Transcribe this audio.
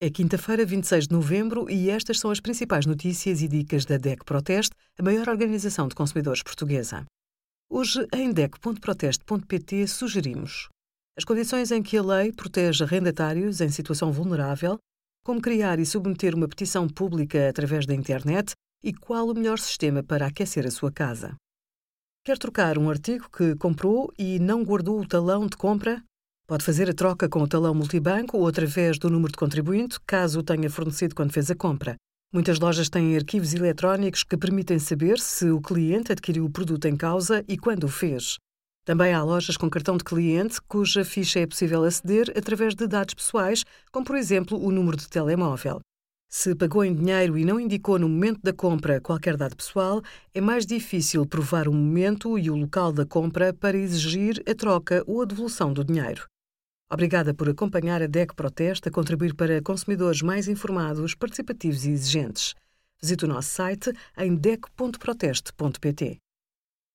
É quinta-feira, 26 de novembro, e estas são as principais notícias e dicas da DEC Proteste, a maior organização de consumidores portuguesa. Hoje, em DEC.proteste.pt, sugerimos as condições em que a lei protege arrendatários em situação vulnerável, como criar e submeter uma petição pública através da internet e qual o melhor sistema para aquecer a sua casa. Quer trocar um artigo que comprou e não guardou o talão de compra? Pode fazer a troca com o talão multibanco ou através do número de contribuinte, caso o tenha fornecido quando fez a compra. Muitas lojas têm arquivos eletrónicos que permitem saber se o cliente adquiriu o produto em causa e quando o fez. Também há lojas com cartão de cliente cuja ficha é possível aceder através de dados pessoais, como por exemplo o número de telemóvel. Se pagou em dinheiro e não indicou no momento da compra qualquer dado pessoal, é mais difícil provar o momento e o local da compra para exigir a troca ou a devolução do dinheiro. Obrigada por acompanhar a DEC Proteste a contribuir para consumidores mais informados, participativos e exigentes. Visite o nosso site em dec.proteste.pt.